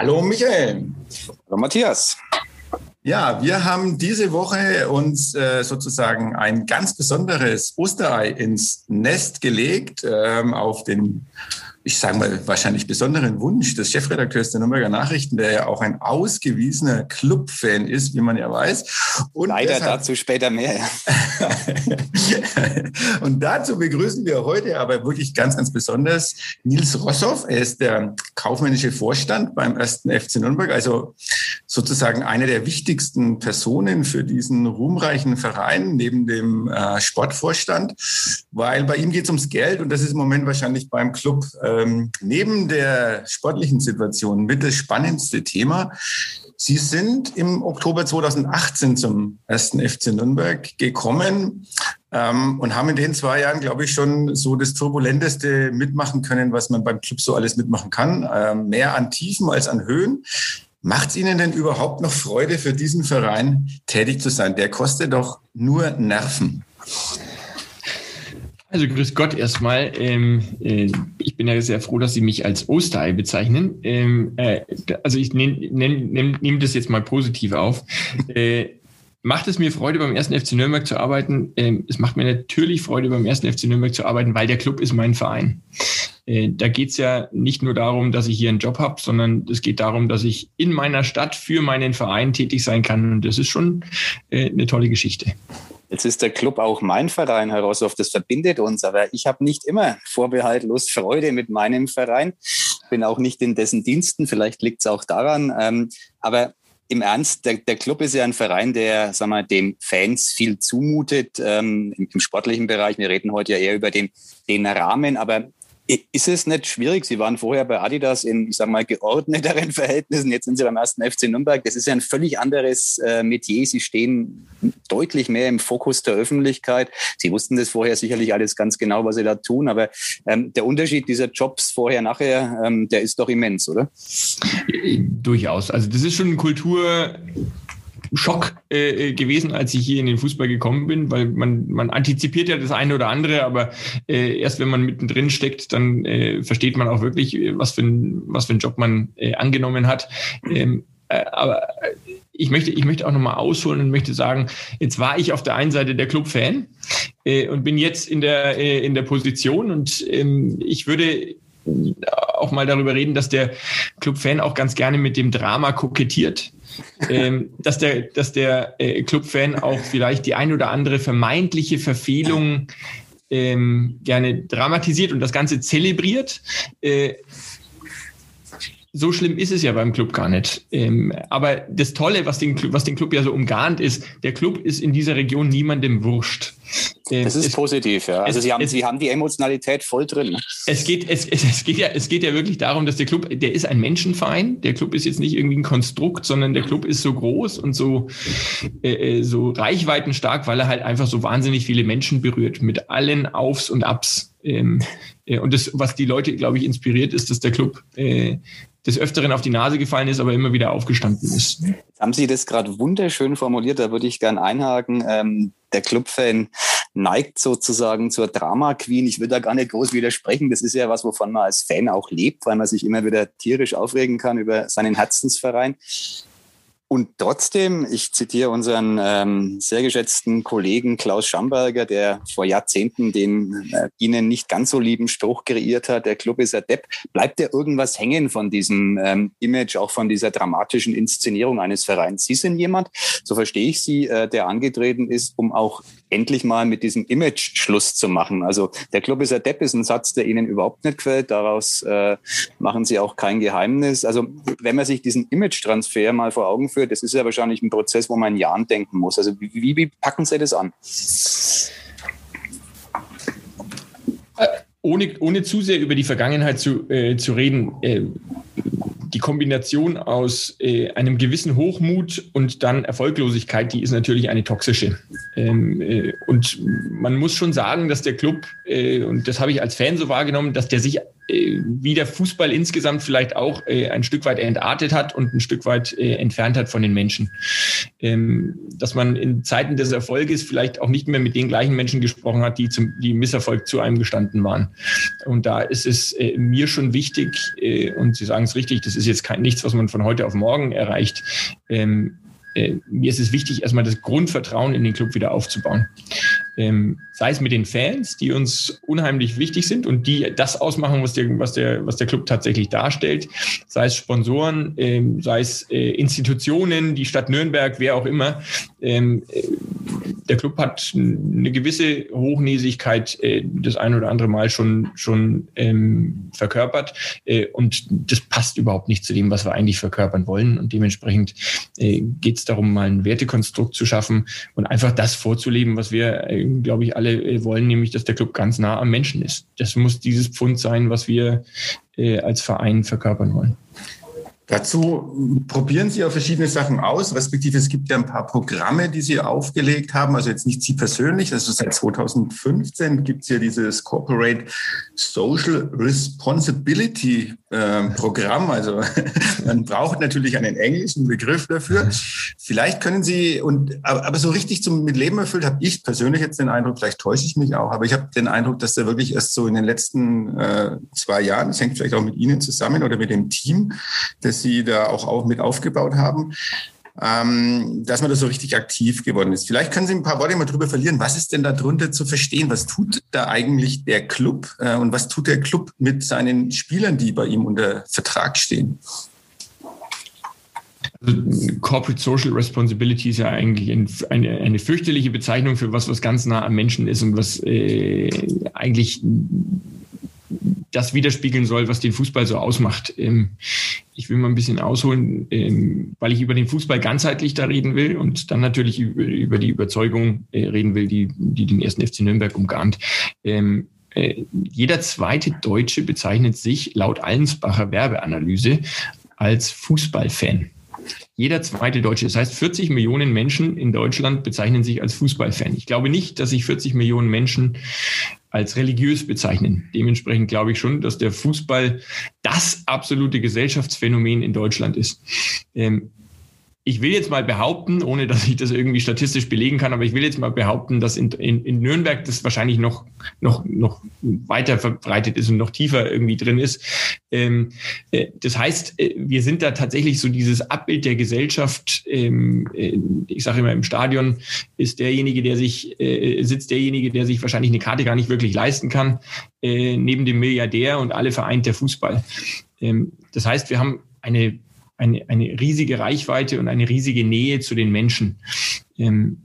Hallo Michael. Hallo Matthias. Ja, wir haben diese Woche uns äh, sozusagen ein ganz besonderes Osterei ins Nest gelegt ähm, auf den ich sage mal, wahrscheinlich besonderen Wunsch des Chefredakteurs der Nürnberger Nachrichten, der ja auch ein ausgewiesener Club-Fan ist, wie man ja weiß. Und Leider deshalb, dazu später mehr. und dazu begrüßen wir heute aber wirklich ganz, ganz besonders Nils Rossoff. Er ist der kaufmännische Vorstand beim ersten FC Nürnberg, also sozusagen eine der wichtigsten Personen für diesen ruhmreichen Verein neben dem äh, Sportvorstand, weil bei ihm geht es ums Geld und das ist im Moment wahrscheinlich beim Club äh, ähm, neben der sportlichen Situation mit das spannendste Thema. Sie sind im Oktober 2018 zum ersten FC Nürnberg gekommen ähm, und haben in den zwei Jahren, glaube ich, schon so das Turbulenteste mitmachen können, was man beim Club so alles mitmachen kann. Ähm, mehr an Tiefen als an Höhen. Macht es Ihnen denn überhaupt noch Freude, für diesen Verein tätig zu sein? Der kostet doch nur Nerven. Also grüß Gott erstmal. Ähm, äh, ich bin ja sehr froh, dass Sie mich als Osterei bezeichnen. Ähm, äh, also ich nehme nehm, nehm, nehm das jetzt mal positiv auf. Äh, macht es mir Freude, beim ersten FC Nürnberg zu arbeiten? Ähm, es macht mir natürlich Freude, beim ersten FC Nürnberg zu arbeiten, weil der Club ist mein Verein. Äh, da geht es ja nicht nur darum, dass ich hier einen Job habe, sondern es geht darum, dass ich in meiner Stadt für meinen Verein tätig sein kann. Und das ist schon äh, eine tolle Geschichte. Jetzt ist der Club auch mein Verein, Herr Rossoff, das verbindet uns. Aber ich habe nicht immer vorbehaltlos Freude mit meinem Verein. Bin auch nicht in dessen Diensten, vielleicht liegt es auch daran. Ähm, aber im Ernst, der, der Club ist ja ein Verein, der, sagen wir, dem Fans viel zumutet ähm, im, im, sportlichen Bereich. Wir reden heute ja eher über den, den Rahmen, aber ist es nicht schwierig? Sie waren vorher bei Adidas in, ich sag mal, geordneteren Verhältnissen. Jetzt sind Sie beim ersten FC Nürnberg. Das ist ja ein völlig anderes äh, Metier. Sie stehen deutlich mehr im Fokus der Öffentlichkeit. Sie wussten das vorher sicherlich alles ganz genau, was Sie da tun. Aber ähm, der Unterschied dieser Jobs vorher, nachher, ähm, der ist doch immens, oder? Durchaus. Also das ist schon eine Kultur, Schock äh, äh, gewesen, als ich hier in den Fußball gekommen bin, weil man, man antizipiert ja das eine oder andere, aber äh, erst wenn man mittendrin steckt, dann äh, versteht man auch wirklich, äh, was für ein, was für ein Job man äh, angenommen hat. Ähm, äh, aber ich möchte, ich möchte auch nochmal ausholen und möchte sagen, jetzt war ich auf der einen Seite der Club-Fan äh, und bin jetzt in der, äh, in der Position und ähm, ich würde auch mal darüber reden, dass der Club-Fan auch ganz gerne mit dem Drama kokettiert ähm, dass der, dass der äh, Clubfan auch vielleicht die ein oder andere vermeintliche Verfehlung ähm, gerne dramatisiert und das Ganze zelebriert. Äh, so schlimm ist es ja beim Club gar nicht. Ähm, aber das Tolle, was den, was den Club ja so umgarnt, ist, der Club ist in dieser Region niemandem wurscht. Ähm, das ist es, positiv, ja. Also es, Sie, haben, es, Sie haben die Emotionalität voll drin. Es geht, es, es, geht ja, es geht ja wirklich darum, dass der Club, der ist ein Menschenverein. Der Club ist jetzt nicht irgendwie ein Konstrukt, sondern der Club ist so groß und so, äh, äh so reichweitenstark, weil er halt einfach so wahnsinnig viele Menschen berührt mit allen Aufs und Abs. Ähm, äh, und das, was die Leute, glaube ich, inspiriert, ist, dass der Club äh, des Öfteren auf die Nase gefallen ist, aber immer wieder aufgestanden ist. Haben Sie das gerade wunderschön formuliert, da würde ich gern einhaken. Ähm, der Clubfan neigt sozusagen zur Drama Queen. Ich will da gar nicht groß widersprechen. Das ist ja was, wovon man als Fan auch lebt, weil man sich immer wieder tierisch aufregen kann über seinen Herzensverein. Und trotzdem, ich zitiere unseren ähm, sehr geschätzten Kollegen Klaus Schamberger, der vor Jahrzehnten den äh, Ihnen nicht ganz so lieben Spruch kreiert hat, der Club ist ein Depp, bleibt ja irgendwas hängen von diesem ähm, Image, auch von dieser dramatischen Inszenierung eines Vereins. Sie sind jemand, so verstehe ich Sie, äh, der angetreten ist, um auch endlich mal mit diesem Image Schluss zu machen. Also der Club ist ein Depp ist ein Satz, der Ihnen überhaupt nicht gefällt. Daraus äh, machen Sie auch kein Geheimnis. Also wenn man sich diesen Image-Transfer mal vor Augen führt, das ist ja wahrscheinlich ein Prozess, wo man in Jahren denken muss. Also wie, wie packen Sie das an? Äh, ohne, ohne zu sehr über die Vergangenheit zu, äh, zu reden, äh, die Kombination aus äh, einem gewissen Hochmut und dann Erfolglosigkeit, die ist natürlich eine toxische. Ähm, äh, und man muss schon sagen, dass der Club, äh, und das habe ich als Fan so wahrgenommen, dass der sich äh, wie der Fußball insgesamt vielleicht auch äh, ein Stück weit entartet hat und ein Stück weit äh, entfernt hat von den Menschen. Ähm, dass man in Zeiten des Erfolges vielleicht auch nicht mehr mit den gleichen Menschen gesprochen hat, die zum die Misserfolg zu einem gestanden waren. Und da ist es mir schon wichtig, und Sie sagen es richtig, das ist jetzt kein nichts, was man von heute auf morgen erreicht. Ähm, äh, mir ist es wichtig, erstmal das Grundvertrauen in den Club wieder aufzubauen. Ähm, sei es mit den Fans, die uns unheimlich wichtig sind und die das ausmachen, was der, was der, was der Club tatsächlich darstellt, sei es Sponsoren, ähm, sei es äh, Institutionen, die Stadt Nürnberg, wer auch immer. Ähm, äh, der Club hat eine gewisse Hochnäsigkeit äh, das ein oder andere Mal schon, schon ähm, verkörpert äh, und das passt überhaupt nicht zu dem, was wir eigentlich verkörpern wollen und dementsprechend äh, geht es darum, mal ein Wertekonstrukt zu schaffen und einfach das vorzuleben, was wir, äh, glaube ich, alle äh, wollen, nämlich, dass der Club ganz nah am Menschen ist. Das muss dieses Pfund sein, was wir äh, als Verein verkörpern wollen. Dazu probieren Sie ja verschiedene Sachen aus, respektive es gibt ja ein paar Programme, die Sie aufgelegt haben, also jetzt nicht Sie persönlich, also seit 2015 gibt es ja dieses Corporate Social Responsibility äh, Programm, also man braucht natürlich einen englischen Begriff dafür. Vielleicht können Sie, und aber, so richtig zum mit Leben erfüllt habe ich persönlich jetzt den Eindruck, vielleicht täusche ich mich auch, aber ich habe den Eindruck, dass der wirklich erst so in den letzten äh, zwei Jahren, das hängt vielleicht auch mit Ihnen zusammen oder mit dem Team, das Sie da auch, auch mit aufgebaut haben, ähm, dass man da so richtig aktiv geworden ist. Vielleicht können Sie ein paar Worte mal drüber verlieren. Was ist denn darunter zu verstehen? Was tut da eigentlich der Club äh, und was tut der Club mit seinen Spielern, die bei ihm unter Vertrag stehen? Also Corporate Social Responsibility ist ja eigentlich ein, eine, eine fürchterliche Bezeichnung für was, was ganz nah am Menschen ist und was äh, eigentlich das widerspiegeln soll, was den Fußball so ausmacht. Ähm, ich will mal ein bisschen ausholen, ähm, weil ich über den Fußball ganzheitlich da reden will und dann natürlich über, die Überzeugung äh, reden will, die, die den ersten FC Nürnberg umgarnt. Ähm, äh, jeder zweite Deutsche bezeichnet sich laut Allensbacher Werbeanalyse als Fußballfan. Jeder zweite Deutsche. Das heißt, 40 Millionen Menschen in Deutschland bezeichnen sich als Fußballfan. Ich glaube nicht, dass sich 40 Millionen Menschen als religiös bezeichnen. Dementsprechend glaube ich schon, dass der Fußball das absolute Gesellschaftsphänomen in Deutschland ist. Ähm, ich will jetzt mal behaupten, ohne dass ich das irgendwie statistisch belegen kann, aber ich will jetzt mal behaupten, dass in, in, in Nürnberg das wahrscheinlich noch, noch, noch weiter verbreitet ist und noch tiefer irgendwie drin ist. Ähm, äh, das heißt, äh, wir sind da tatsächlich so dieses Abbild der Gesellschaft. Ähm, äh, ich sage immer, im Stadion ist derjenige, der sich, äh, sitzt derjenige, der sich wahrscheinlich eine Karte gar nicht wirklich leisten kann, äh, neben dem Milliardär und alle vereint der Fußball. Ähm, das heißt, wir haben eine eine, eine riesige Reichweite und eine riesige Nähe zu den Menschen. Ähm,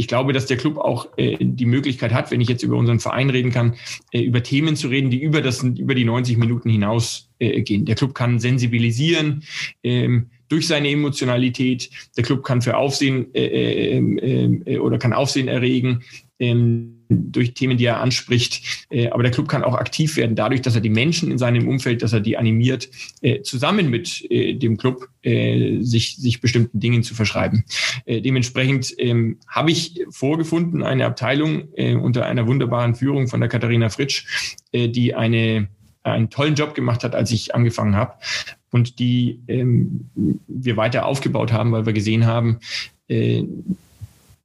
ich glaube, dass der Club auch äh, die Möglichkeit hat, wenn ich jetzt über unseren Verein reden kann, äh, über Themen zu reden, die über das über die 90 Minuten hinaus äh, gehen. Der Club kann sensibilisieren ähm, durch seine Emotionalität. Der Club kann für Aufsehen äh, äh, äh, oder kann Aufsehen erregen. Ähm, durch Themen, die er anspricht. Äh, aber der Club kann auch aktiv werden, dadurch, dass er die Menschen in seinem Umfeld, dass er die animiert, äh, zusammen mit äh, dem Club sich, sich bestimmten Dingen zu verschreiben. Dementsprechend ähm, habe ich vorgefunden, eine Abteilung unter einer wunderbaren Führung von der Katharina Fritsch, die eine einen tollen Job gemacht hat, als ich angefangen habe und die ähm, wir weiter aufgebaut haben, weil wir gesehen haben, äh,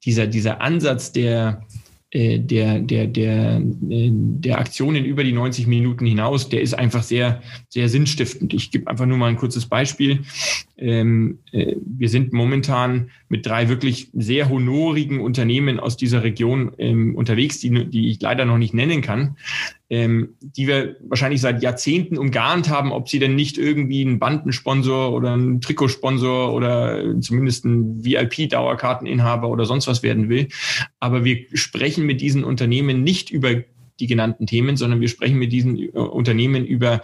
dieser, dieser Ansatz der, der, der, der, äh, der Aktionen über die 90 Minuten hinaus, der ist einfach sehr, sehr sinnstiftend. Ich gebe einfach nur mal ein kurzes Beispiel. Ähm, äh, wir sind momentan mit drei wirklich sehr honorigen Unternehmen aus dieser Region ähm, unterwegs, die, die ich leider noch nicht nennen kann, ähm, die wir wahrscheinlich seit Jahrzehnten umgarnt haben, ob sie denn nicht irgendwie ein Bandensponsor oder ein Trikotsponsor oder zumindest ein VIP-Dauerkarteninhaber oder sonst was werden will. Aber wir sprechen mit diesen Unternehmen nicht über die genannten Themen, sondern wir sprechen mit diesen äh, Unternehmen über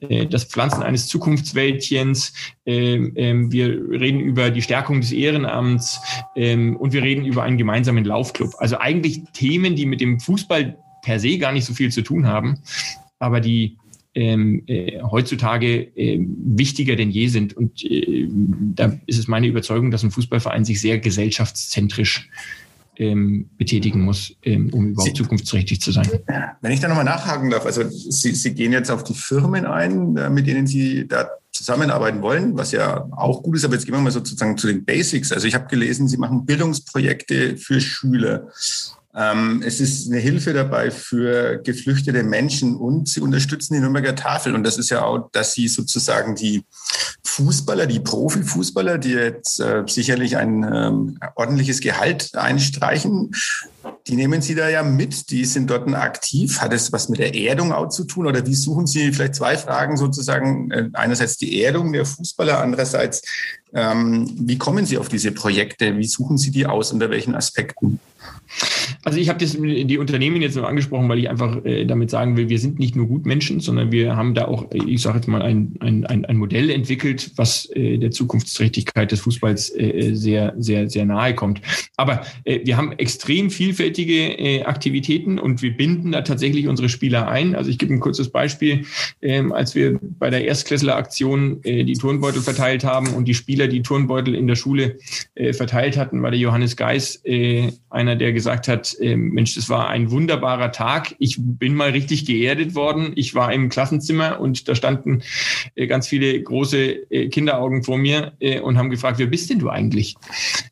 äh, das Pflanzen eines Zukunftswäldchens. Ähm, ähm, wir reden über die Stärkung des Ehrenamts ähm, und wir reden über einen gemeinsamen Laufclub. Also eigentlich Themen, die mit dem Fußball per se gar nicht so viel zu tun haben, aber die ähm, äh, heutzutage äh, wichtiger denn je sind. Und äh, da ist es meine Überzeugung, dass ein Fußballverein sich sehr gesellschaftszentrisch ähm, betätigen muss, ähm, um überhaupt Sie, zukunftsträchtig zu sein. Wenn ich da nochmal nachhaken darf, also Sie, Sie gehen jetzt auf die Firmen ein, äh, mit denen Sie da zusammenarbeiten wollen, was ja auch gut ist, aber jetzt gehen wir mal sozusagen zu den Basics. Also ich habe gelesen, Sie machen Bildungsprojekte für Schüler. Ähm, es ist eine Hilfe dabei für geflüchtete Menschen und sie unterstützen die Nürnberger Tafel. Und das ist ja auch, dass sie sozusagen die Fußballer, die Profifußballer, die jetzt äh, sicherlich ein ähm, ordentliches Gehalt einstreichen, die nehmen Sie da ja mit, die sind dort aktiv. Hat es was mit der Erdung auch zu tun? Oder wie suchen Sie vielleicht zwei Fragen sozusagen? Äh, einerseits die Erdung der Fußballer, andererseits, ähm, wie kommen Sie auf diese Projekte? Wie suchen Sie die aus? Unter welchen Aspekten? Also ich habe die Unternehmen jetzt nur angesprochen, weil ich einfach äh, damit sagen will, wir sind nicht nur Gutmenschen, sondern wir haben da auch, ich sage jetzt mal, ein, ein, ein Modell entwickelt, was äh, der Zukunftsträchtigkeit des Fußballs äh, sehr, sehr, sehr nahe kommt. Aber äh, wir haben extrem vielfältige äh, Aktivitäten und wir binden da tatsächlich unsere Spieler ein. Also ich gebe ein kurzes Beispiel, ähm, als wir bei der Erstklässler-Aktion äh, die Turnbeutel verteilt haben und die Spieler die Turnbeutel in der Schule äh, verteilt hatten, war der Johannes Geis äh, einer, der gesagt hat, äh, Mensch, das war ein wunderbarer Tag. Ich bin mal richtig geerdet worden. Ich war im Klassenzimmer und da standen äh, ganz viele große äh, Kinderaugen vor mir äh, und haben gefragt, wer bist denn du eigentlich?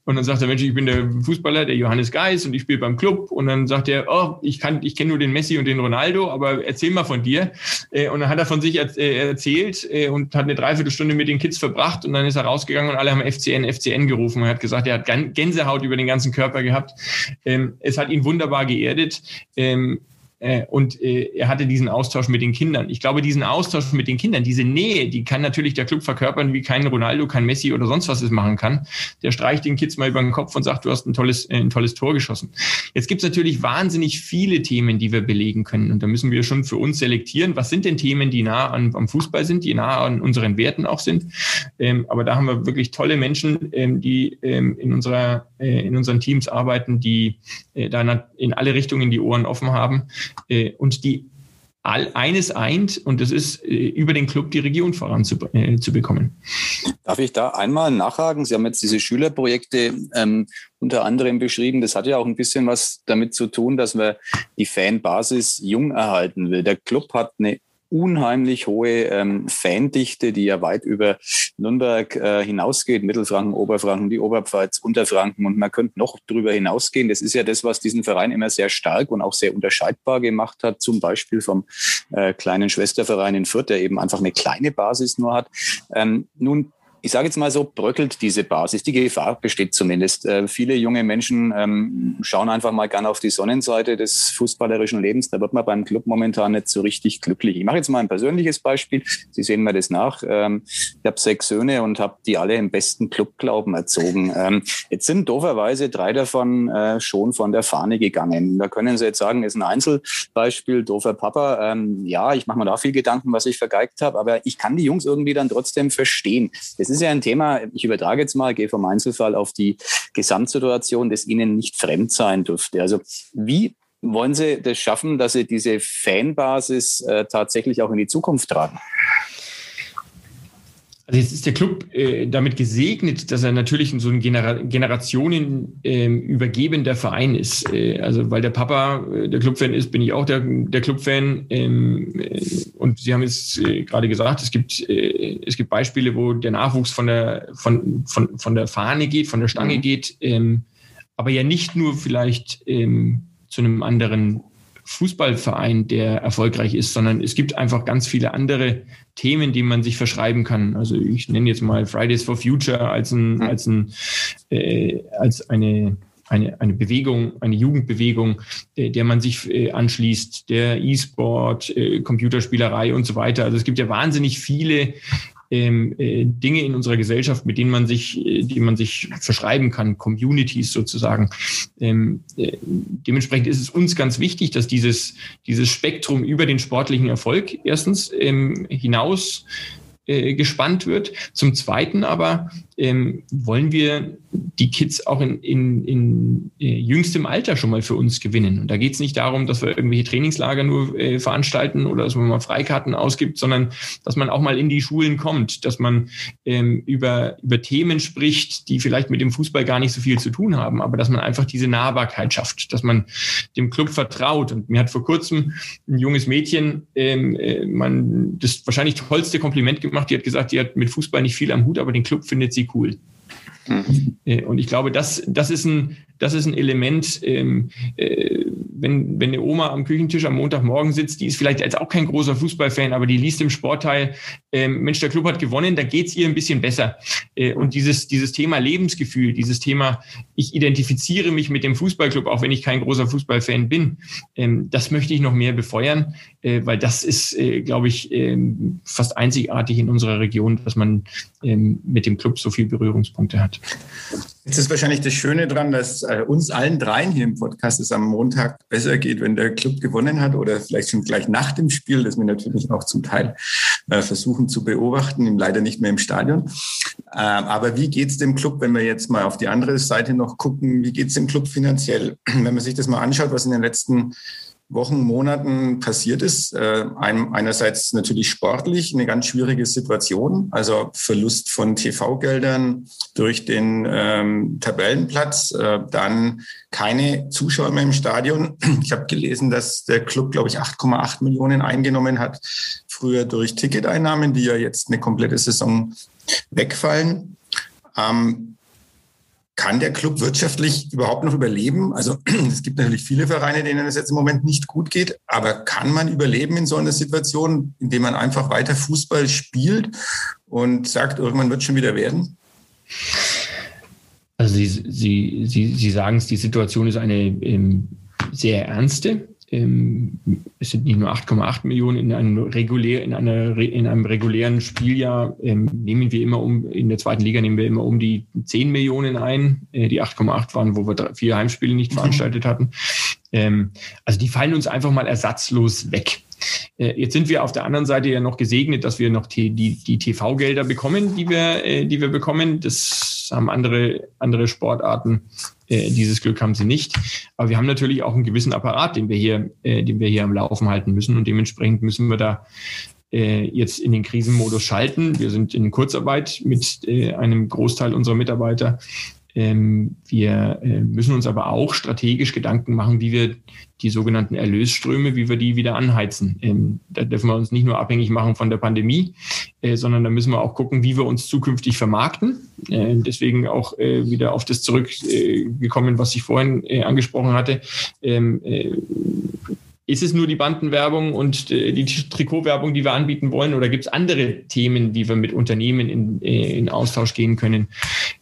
Und dann sagt er, Mensch, ich bin der Fußballer, der Johannes Geis und ich spiele beim Club. Und dann sagt er, oh, ich kann, ich kenne nur den Messi und den Ronaldo, aber erzähl mal von dir. Äh, und dann hat er von sich äh, erzählt äh, und hat eine Dreiviertelstunde mit den Kids verbracht und dann ist er rausgegangen und alle haben FCN, FCN gerufen. Er hat gesagt, er hat Gänsehaut über den ganzen Körper gehabt. Ähm, es hat ihn wunderbar geerdet. Ähm, äh, und äh, er hatte diesen Austausch mit den Kindern. Ich glaube, diesen Austausch mit den Kindern, diese Nähe, die kann natürlich der Club verkörpern, wie kein Ronaldo, kein Messi oder sonst was es machen kann. Der streicht den Kids mal über den Kopf und sagt, du hast ein tolles, äh, ein tolles Tor geschossen. Jetzt gibt es natürlich wahnsinnig viele Themen, die wir belegen können. Und da müssen wir schon für uns selektieren, was sind denn Themen, die nah an, am Fußball sind, die nah an unseren Werten auch sind. Ähm, aber da haben wir wirklich tolle Menschen, ähm, die ähm, in, unserer, äh, in unseren Teams arbeiten, die da in alle Richtungen die Ohren offen haben und die all eines eint und das ist äh, über den Club die Region voranzubekommen. Äh, Darf ich da einmal nachhaken? Sie haben jetzt diese Schülerprojekte ähm, unter anderem beschrieben. Das hat ja auch ein bisschen was damit zu tun, dass man die Fanbasis jung erhalten will. Der Club hat eine unheimlich hohe ähm, Fandichte, die ja weit über Nürnberg äh, hinausgeht, Mittelfranken, Oberfranken, die Oberpfalz, Unterfranken und man könnte noch drüber hinausgehen. Das ist ja das, was diesen Verein immer sehr stark und auch sehr unterscheidbar gemacht hat, zum Beispiel vom äh, kleinen Schwesterverein in Fürth, der eben einfach eine kleine Basis nur hat. Ähm, nun ich sage jetzt mal so, bröckelt diese Basis. Die Gefahr besteht zumindest. Äh, viele junge Menschen ähm, schauen einfach mal gerne auf die Sonnenseite des fußballerischen Lebens. Da wird man beim Club momentan nicht so richtig glücklich. Ich mache jetzt mal ein persönliches Beispiel. Sie sehen mir das nach. Ähm, ich habe sechs Söhne und habe die alle im besten Clubglauben erzogen. Ähm, jetzt sind dooferweise drei davon äh, schon von der Fahne gegangen. Da können Sie jetzt sagen, ist ein Einzelbeispiel, doofer Papa. Ähm, ja, ich mache mir da viel Gedanken, was ich vergeigt habe, aber ich kann die Jungs irgendwie dann trotzdem verstehen. Das ist ja ein Thema, ich übertrage jetzt mal, gehe vom Einzelfall auf die Gesamtsituation, das Ihnen nicht fremd sein dürfte. Also wie wollen Sie das schaffen, dass Sie diese Fanbasis äh, tatsächlich auch in die Zukunft tragen? Also jetzt ist der Club äh, damit gesegnet, dass er natürlich so ein Genera Generationen äh, übergebender Verein ist. Äh, also weil der Papa äh, der Clubfan ist, bin ich auch der, der Clubfan. Ähm, äh, und Sie haben jetzt äh, gerade gesagt, es gibt, äh, es gibt Beispiele, wo der Nachwuchs von der, von, von, von der Fahne geht, von der Stange mhm. geht, ähm, aber ja nicht nur vielleicht ähm, zu einem anderen Fußballverein, der erfolgreich ist, sondern es gibt einfach ganz viele andere Themen, die man sich verschreiben kann. Also ich nenne jetzt mal Fridays for Future als ein, mhm. als ein, äh, als eine eine, eine Bewegung, eine Jugendbewegung, äh, der man sich äh, anschließt, der E-Sport, äh, Computerspielerei und so weiter. Also es gibt ja wahnsinnig viele ähm, äh, Dinge in unserer Gesellschaft, mit denen man sich, äh, die man sich verschreiben kann, Communities sozusagen. Ähm, äh, dementsprechend ist es uns ganz wichtig, dass dieses, dieses Spektrum über den sportlichen Erfolg erstens ähm, hinaus äh, gespannt wird. Zum Zweiten aber ähm, wollen wir die Kids auch in, in, in äh, jüngstem Alter schon mal für uns gewinnen. Und da geht es nicht darum, dass wir irgendwelche Trainingslager nur äh, veranstalten oder dass man mal Freikarten ausgibt, sondern dass man auch mal in die Schulen kommt, dass man ähm, über, über Themen spricht, die vielleicht mit dem Fußball gar nicht so viel zu tun haben, aber dass man einfach diese Nahbarkeit schafft, dass man dem Club vertraut. Und mir hat vor kurzem ein junges Mädchen ähm, äh, man das wahrscheinlich tollste Kompliment gemacht. Die hat gesagt, die hat mit Fußball nicht viel am Hut, aber den Club findet sie cool. Mhm. Und ich glaube, das, das, ist, ein, das ist ein Element, ähm, äh, wenn, wenn eine Oma am Küchentisch am Montagmorgen sitzt, die ist vielleicht jetzt auch kein großer Fußballfan, aber die liest im Sportteil, ähm, Mensch, der Club hat gewonnen, da geht's ihr ein bisschen besser. Äh, und dieses, dieses Thema Lebensgefühl, dieses Thema, ich identifiziere mich mit dem Fußballclub, auch wenn ich kein großer Fußballfan bin, ähm, das möchte ich noch mehr befeuern, äh, weil das ist, äh, glaube ich, ähm, fast einzigartig in unserer Region, dass man ähm, mit dem Club so viel Berührungspunkte hat. Jetzt ist wahrscheinlich das Schöne dran, dass äh, uns allen dreien hier im Podcast es am Montag besser geht, wenn der Club gewonnen hat oder vielleicht schon gleich nach dem Spiel, das wir natürlich auch zum Teil äh, versuchen zu beobachten, leider nicht mehr im Stadion. Ähm, aber wie geht es dem Club, wenn wir jetzt mal auf die andere Seite noch gucken, wie geht es dem Club finanziell? Wenn man sich das mal anschaut, was in den letzten Wochen, Monaten passiert ist. Äh, einerseits natürlich sportlich eine ganz schwierige Situation, also Verlust von TV-Geldern durch den ähm, Tabellenplatz, äh, dann keine Zuschauer mehr im Stadion. Ich habe gelesen, dass der Club, glaube ich, 8,8 Millionen eingenommen hat, früher durch Ticketeinnahmen, die ja jetzt eine komplette Saison wegfallen. Ähm, kann der Club wirtschaftlich überhaupt noch überleben? Also es gibt natürlich viele Vereine, denen es jetzt im Moment nicht gut geht, aber kann man überleben in so einer Situation, in der man einfach weiter Fußball spielt und sagt, irgendwann wird schon wieder werden? Also Sie, Sie, Sie, Sie sagen es, die Situation ist eine ähm, sehr ernste ähm, es sind nicht nur 8,8 Millionen in einem, regulär, in, einer, in einem regulären Spieljahr, ähm, nehmen wir immer um, in der zweiten Liga nehmen wir immer um die 10 Millionen ein. Äh, die 8,8 waren, wo wir drei, vier Heimspiele nicht mhm. veranstaltet hatten. Ähm, also die fallen uns einfach mal ersatzlos weg. Äh, jetzt sind wir auf der anderen Seite ja noch gesegnet, dass wir noch die, die, die TV-Gelder bekommen, die wir, äh, die wir bekommen. Das haben andere, andere Sportarten. Äh, dieses Glück haben sie nicht. Aber wir haben natürlich auch einen gewissen Apparat, den wir hier, den wir hier am Laufen halten müssen. Und dementsprechend müssen wir da jetzt in den Krisenmodus schalten. Wir sind in Kurzarbeit mit einem Großteil unserer Mitarbeiter. Ähm, wir äh, müssen uns aber auch strategisch Gedanken machen, wie wir die sogenannten Erlösströme, wie wir die wieder anheizen. Ähm, da dürfen wir uns nicht nur abhängig machen von der Pandemie, äh, sondern da müssen wir auch gucken, wie wir uns zukünftig vermarkten. Äh, deswegen auch wieder auf das zurückgekommen, was ich vorhin angesprochen hatte ähm, ist es nur die Bandenwerbung und die Trikotwerbung, die wir anbieten wollen, oder gibt es andere Themen, wie wir mit Unternehmen in, in Austausch gehen können,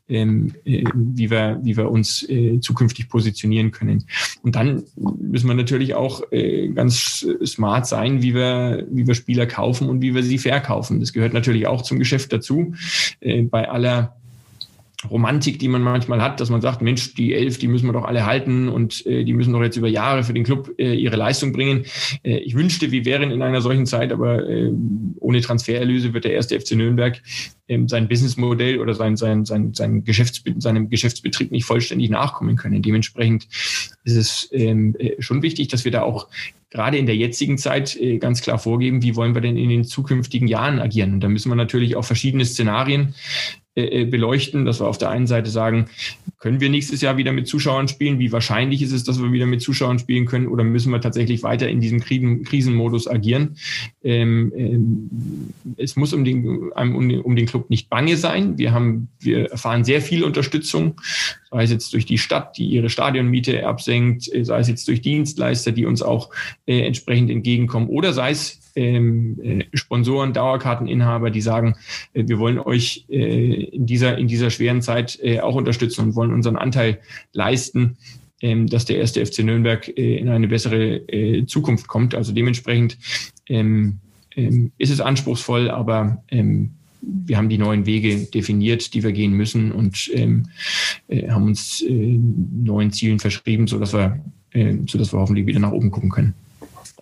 ähm, äh, wie, wir, wie wir uns äh, zukünftig positionieren können? Und dann müssen wir natürlich auch äh, ganz smart sein, wie wir, wie wir Spieler kaufen und wie wir sie verkaufen. Das gehört natürlich auch zum Geschäft dazu. Äh, bei aller Romantik, die man manchmal hat, dass man sagt, Mensch, die elf, die müssen wir doch alle halten und äh, die müssen doch jetzt über Jahre für den Club äh, ihre Leistung bringen. Äh, ich wünschte, wir wären in einer solchen Zeit, aber äh, ohne Transfererlöse wird der erste FC Nürnberg sein Businessmodell oder sein, sein, sein, sein Geschäfts, seinem Geschäftsbetrieb nicht vollständig nachkommen können. Dementsprechend ist es ähm, äh, schon wichtig, dass wir da auch gerade in der jetzigen Zeit äh, ganz klar vorgeben, wie wollen wir denn in den zukünftigen Jahren agieren. Und da müssen wir natürlich auch verschiedene Szenarien äh, äh, beleuchten, dass wir auf der einen Seite sagen, können wir nächstes Jahr wieder mit Zuschauern spielen? Wie wahrscheinlich ist es, dass wir wieder mit Zuschauern spielen können? Oder müssen wir tatsächlich weiter in diesem Krisenmodus agieren? Ähm, ähm, es muss um den, um, den, nicht bange sein. Wir haben, wir erfahren sehr viel Unterstützung, sei es jetzt durch die Stadt, die ihre Stadionmiete absenkt, äh, sei es jetzt durch Dienstleister, die uns auch äh, entsprechend entgegenkommen, oder sei es ähm, äh, Sponsoren, Dauerkarteninhaber, die sagen, äh, wir wollen euch äh, in, dieser, in dieser schweren Zeit äh, auch unterstützen und wollen unseren Anteil leisten, ähm, dass der erste FC Nürnberg äh, in eine bessere äh, Zukunft kommt. Also dementsprechend ähm, ähm, ist es anspruchsvoll, aber ähm, wir haben die neuen Wege definiert, die wir gehen müssen und ähm, äh, haben uns äh, neuen Zielen verschrieben, sodass wir, äh, sodass wir hoffentlich wieder nach oben gucken können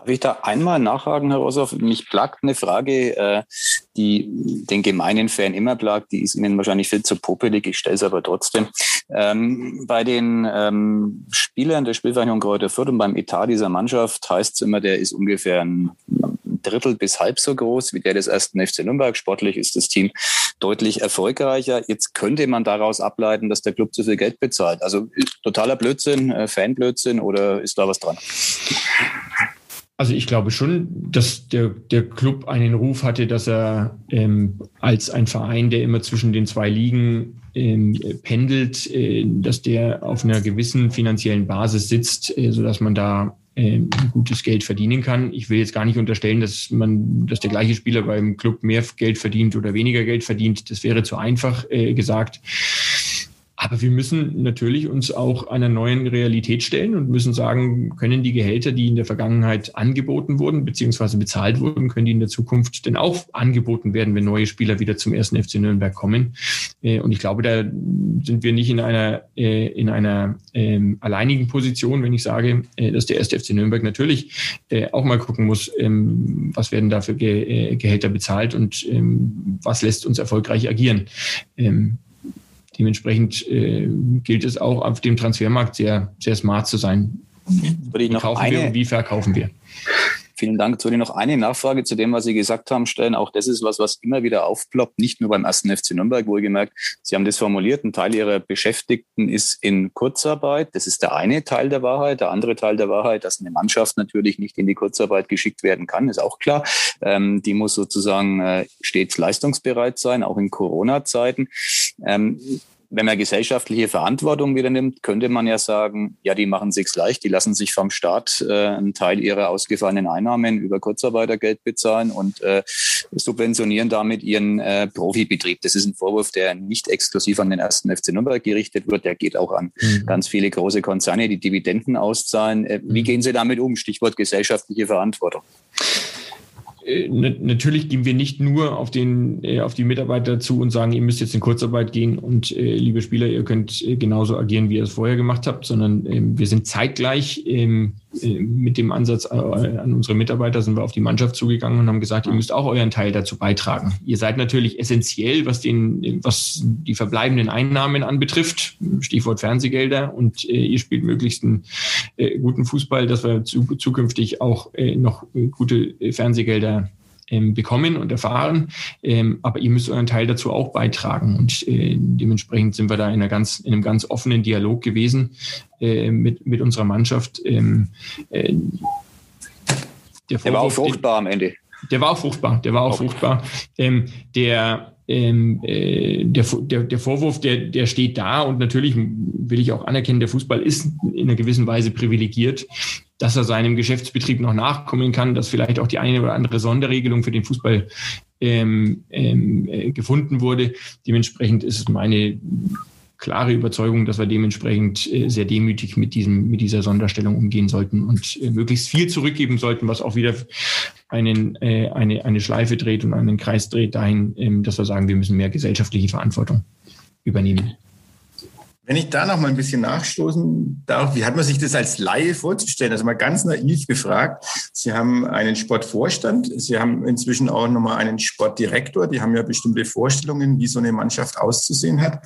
Darf ich da einmal nachhaken, Herr Rossoff? Mich plagt eine Frage, äh, die den gemeinen Fan immer plagt. Die ist Ihnen wahrscheinlich viel zu popelig. Ich stelle es aber trotzdem. Ähm, bei den ähm, Spielern der Spielvereinigung Kräuter Fürth und beim Etat dieser Mannschaft heißt es immer, der ist ungefähr ein Drittel bis halb so groß wie der des ersten FC Nürnberg. Sportlich ist das Team deutlich erfolgreicher. Jetzt könnte man daraus ableiten, dass der Club zu viel Geld bezahlt. Also totaler Blödsinn, äh, Fanblödsinn oder ist da was dran? Also ich glaube schon, dass der, der Club einen Ruf hatte, dass er ähm, als ein Verein, der immer zwischen den zwei Ligen ähm, pendelt, äh, dass der auf einer gewissen finanziellen Basis sitzt, äh, sodass man da äh, gutes Geld verdienen kann. Ich will jetzt gar nicht unterstellen, dass man, dass der gleiche Spieler beim Club mehr Geld verdient oder weniger Geld verdient. Das wäre zu einfach äh, gesagt. Aber wir müssen natürlich uns auch einer neuen Realität stellen und müssen sagen, können die Gehälter, die in der Vergangenheit angeboten wurden, beziehungsweise bezahlt wurden, können die in der Zukunft denn auch angeboten werden, wenn neue Spieler wieder zum ersten FC Nürnberg kommen. Äh, und ich glaube, da sind wir nicht in einer, äh, in einer ähm, alleinigen Position, wenn ich sage, äh, dass der erste FC Nürnberg natürlich auch mal gucken muss, ähm, was werden da für Gehälter bezahlt und ähm, was lässt uns erfolgreich agieren. Dementsprechend äh, gilt es auch auf dem Transfermarkt sehr, sehr smart zu sein. Wie kaufen eine, wir und wie verkaufen wir? Vielen Dank. Jetzt würde ich noch eine Nachfrage zu dem, was Sie gesagt haben, stellen. Auch das ist was, was immer wieder aufploppt, nicht nur beim ersten FC Nürnberg, wohlgemerkt. Sie haben das formuliert. Ein Teil Ihrer Beschäftigten ist in Kurzarbeit. Das ist der eine Teil der Wahrheit. Der andere Teil der Wahrheit, dass eine Mannschaft natürlich nicht in die Kurzarbeit geschickt werden kann, ist auch klar. Ähm, die muss sozusagen äh, stets leistungsbereit sein, auch in Corona-Zeiten. Ähm, wenn man gesellschaftliche Verantwortung wieder nimmt, könnte man ja sagen, ja, die machen sich's leicht, die lassen sich vom Staat äh, einen Teil ihrer ausgefallenen Einnahmen über Kurzarbeitergeld bezahlen und äh, subventionieren damit ihren äh, Profibetrieb. Das ist ein Vorwurf, der nicht exklusiv an den ersten FC Nürnberg gerichtet wird, der geht auch an mhm. ganz viele große Konzerne, die Dividenden auszahlen. Äh, wie mhm. gehen Sie damit um? Stichwort gesellschaftliche Verantwortung. Äh, natürlich gehen wir nicht nur auf, den, äh, auf die Mitarbeiter zu und sagen, ihr müsst jetzt in Kurzarbeit gehen und äh, liebe Spieler, ihr könnt genauso agieren, wie ihr es vorher gemacht habt, sondern ähm, wir sind zeitgleich mit dem Ansatz an unsere Mitarbeiter sind wir auf die Mannschaft zugegangen und haben gesagt, ihr müsst auch euren Teil dazu beitragen. Ihr seid natürlich essentiell, was den, was die verbleibenden Einnahmen anbetrifft, Stichwort Fernsehgelder. Und ihr spielt möglichst einen guten Fußball, dass wir zukünftig auch noch gute Fernsehgelder ähm, bekommen und erfahren. Ähm, aber ihr müsst euren Teil dazu auch beitragen. Und äh, dementsprechend sind wir da in, einer ganz, in einem ganz offenen Dialog gewesen äh, mit, mit unserer Mannschaft. Ähm, äh, der, der, war auch fruchtbar am Ende. Der war auch fruchtbar, der war auch okay. fruchtbar. Ähm, der ähm, äh, der, der, der Vorwurf, der, der steht da und natürlich will ich auch anerkennen, der Fußball ist in einer gewissen Weise privilegiert, dass er seinem Geschäftsbetrieb noch nachkommen kann, dass vielleicht auch die eine oder andere Sonderregelung für den Fußball ähm, ähm, äh, gefunden wurde. Dementsprechend ist es meine klare Überzeugung, dass wir dementsprechend äh, sehr demütig mit diesem, mit dieser Sonderstellung umgehen sollten und äh, möglichst viel zurückgeben sollten, was auch wieder einen, äh, eine, eine Schleife dreht und einen Kreis dreht dahin, ähm, dass wir sagen, wir müssen mehr gesellschaftliche Verantwortung übernehmen. Wenn ich da noch mal ein bisschen nachstoßen darf, wie hat man sich das als Laie vorzustellen? Also mal ganz naiv gefragt. Sie haben einen Sportvorstand, Sie haben inzwischen auch noch mal einen Sportdirektor. Die haben ja bestimmte Vorstellungen, wie so eine Mannschaft auszusehen hat.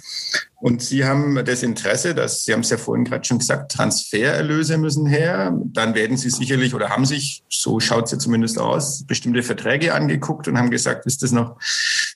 Und Sie haben das Interesse, dass Sie haben es ja vorhin gerade schon gesagt, Transfererlöse müssen her. Dann werden Sie sicherlich oder haben sich, so schaut es ja zumindest aus, bestimmte Verträge angeguckt und haben gesagt, ist das noch,